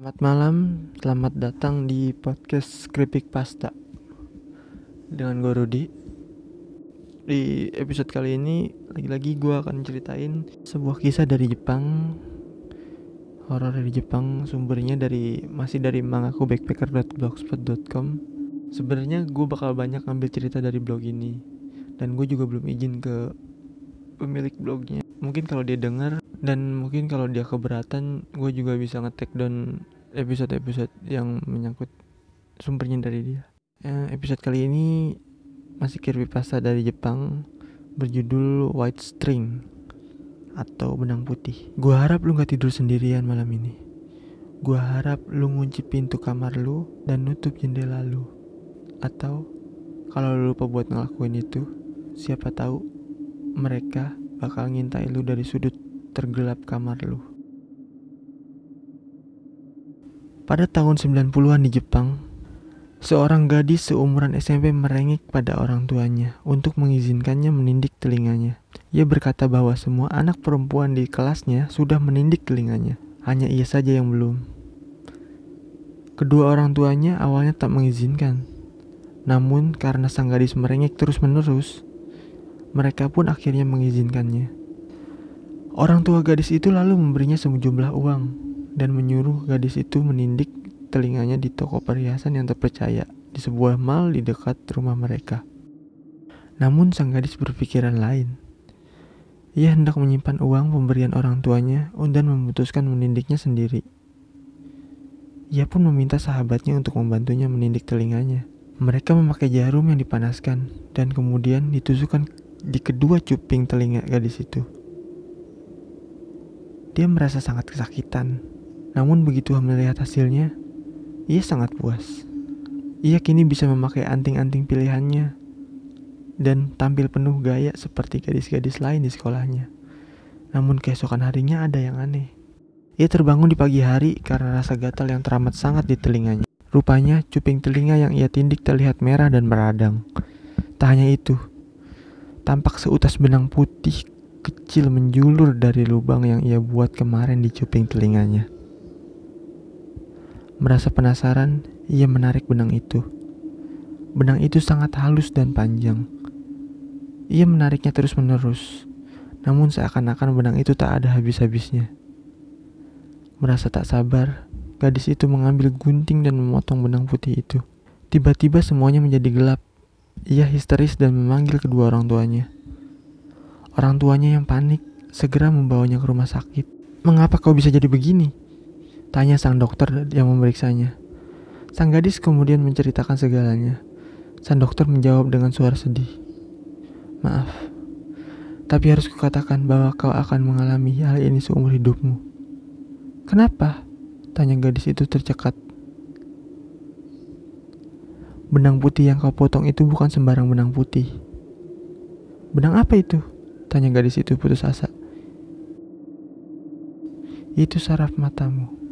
Selamat malam, selamat datang di podcast Skripik Pasta Dengan gue Rudi. Di episode kali ini, lagi-lagi gue akan ceritain sebuah kisah dari Jepang. Horor dari Jepang, sumbernya dari masih dari mangakubackpacker.blogspot.com Sebenarnya gue bakal banyak ngambil cerita dari blog ini Dan gue juga belum izin ke pemilik blognya. Mungkin kalau dia dengar dan mungkin kalau dia keberatan gue juga bisa ngetek down episode-episode yang menyangkut sumbernya dari dia. Eh, episode kali ini masih pasta dari Jepang berjudul White String atau benang putih. Gue harap lu gak tidur sendirian malam ini. Gue harap lu ngunci pintu kamar lu dan nutup jendela lu. Atau kalau lu lupa buat ngelakuin itu siapa tahu mereka bakal ngintai lu dari sudut tergelap kamar lu. Pada tahun 90-an di Jepang, seorang gadis seumuran SMP merengek pada orang tuanya untuk mengizinkannya menindik telinganya. Ia berkata bahwa semua anak perempuan di kelasnya sudah menindik telinganya, hanya ia saja yang belum. Kedua orang tuanya awalnya tak mengizinkan, namun karena sang gadis merengek terus-menerus, mereka pun akhirnya mengizinkannya. Orang tua gadis itu lalu memberinya sejumlah uang dan menyuruh gadis itu menindik telinganya di toko perhiasan yang terpercaya di sebuah mal di dekat rumah mereka. Namun sang gadis berpikiran lain. Ia hendak menyimpan uang pemberian orang tuanya dan memutuskan menindiknya sendiri. Ia pun meminta sahabatnya untuk membantunya menindik telinganya. Mereka memakai jarum yang dipanaskan dan kemudian ditusukkan di kedua cuping telinga gadis itu. Dia merasa sangat kesakitan. Namun begitu melihat hasilnya, ia sangat puas. Ia kini bisa memakai anting-anting pilihannya dan tampil penuh gaya seperti gadis-gadis lain di sekolahnya. Namun keesokan harinya ada yang aneh. Ia terbangun di pagi hari karena rasa gatal yang teramat sangat di telinganya. Rupanya cuping telinga yang ia tindik terlihat merah dan meradang. Tak hanya itu, tampak seutas benang putih kecil menjulur dari lubang yang ia buat kemarin di cuping telinganya. Merasa penasaran, ia menarik benang itu. Benang itu sangat halus dan panjang. Ia menariknya terus-menerus, namun seakan-akan benang itu tak ada habis-habisnya. Merasa tak sabar, gadis itu mengambil gunting dan memotong benang putih itu. Tiba-tiba semuanya menjadi gelap. Ia histeris dan memanggil kedua orang tuanya. Orang tuanya yang panik segera membawanya ke rumah sakit. Mengapa kau bisa jadi begini? Tanya sang dokter yang memeriksanya. Sang gadis kemudian menceritakan segalanya. Sang dokter menjawab dengan suara sedih. Maaf, tapi harus kukatakan bahwa kau akan mengalami hal ini seumur hidupmu. Kenapa? Tanya gadis itu tercekat. Benang putih yang kau potong itu bukan sembarang benang putih. Benang apa itu? Tanya gadis itu putus asa. Itu saraf matamu.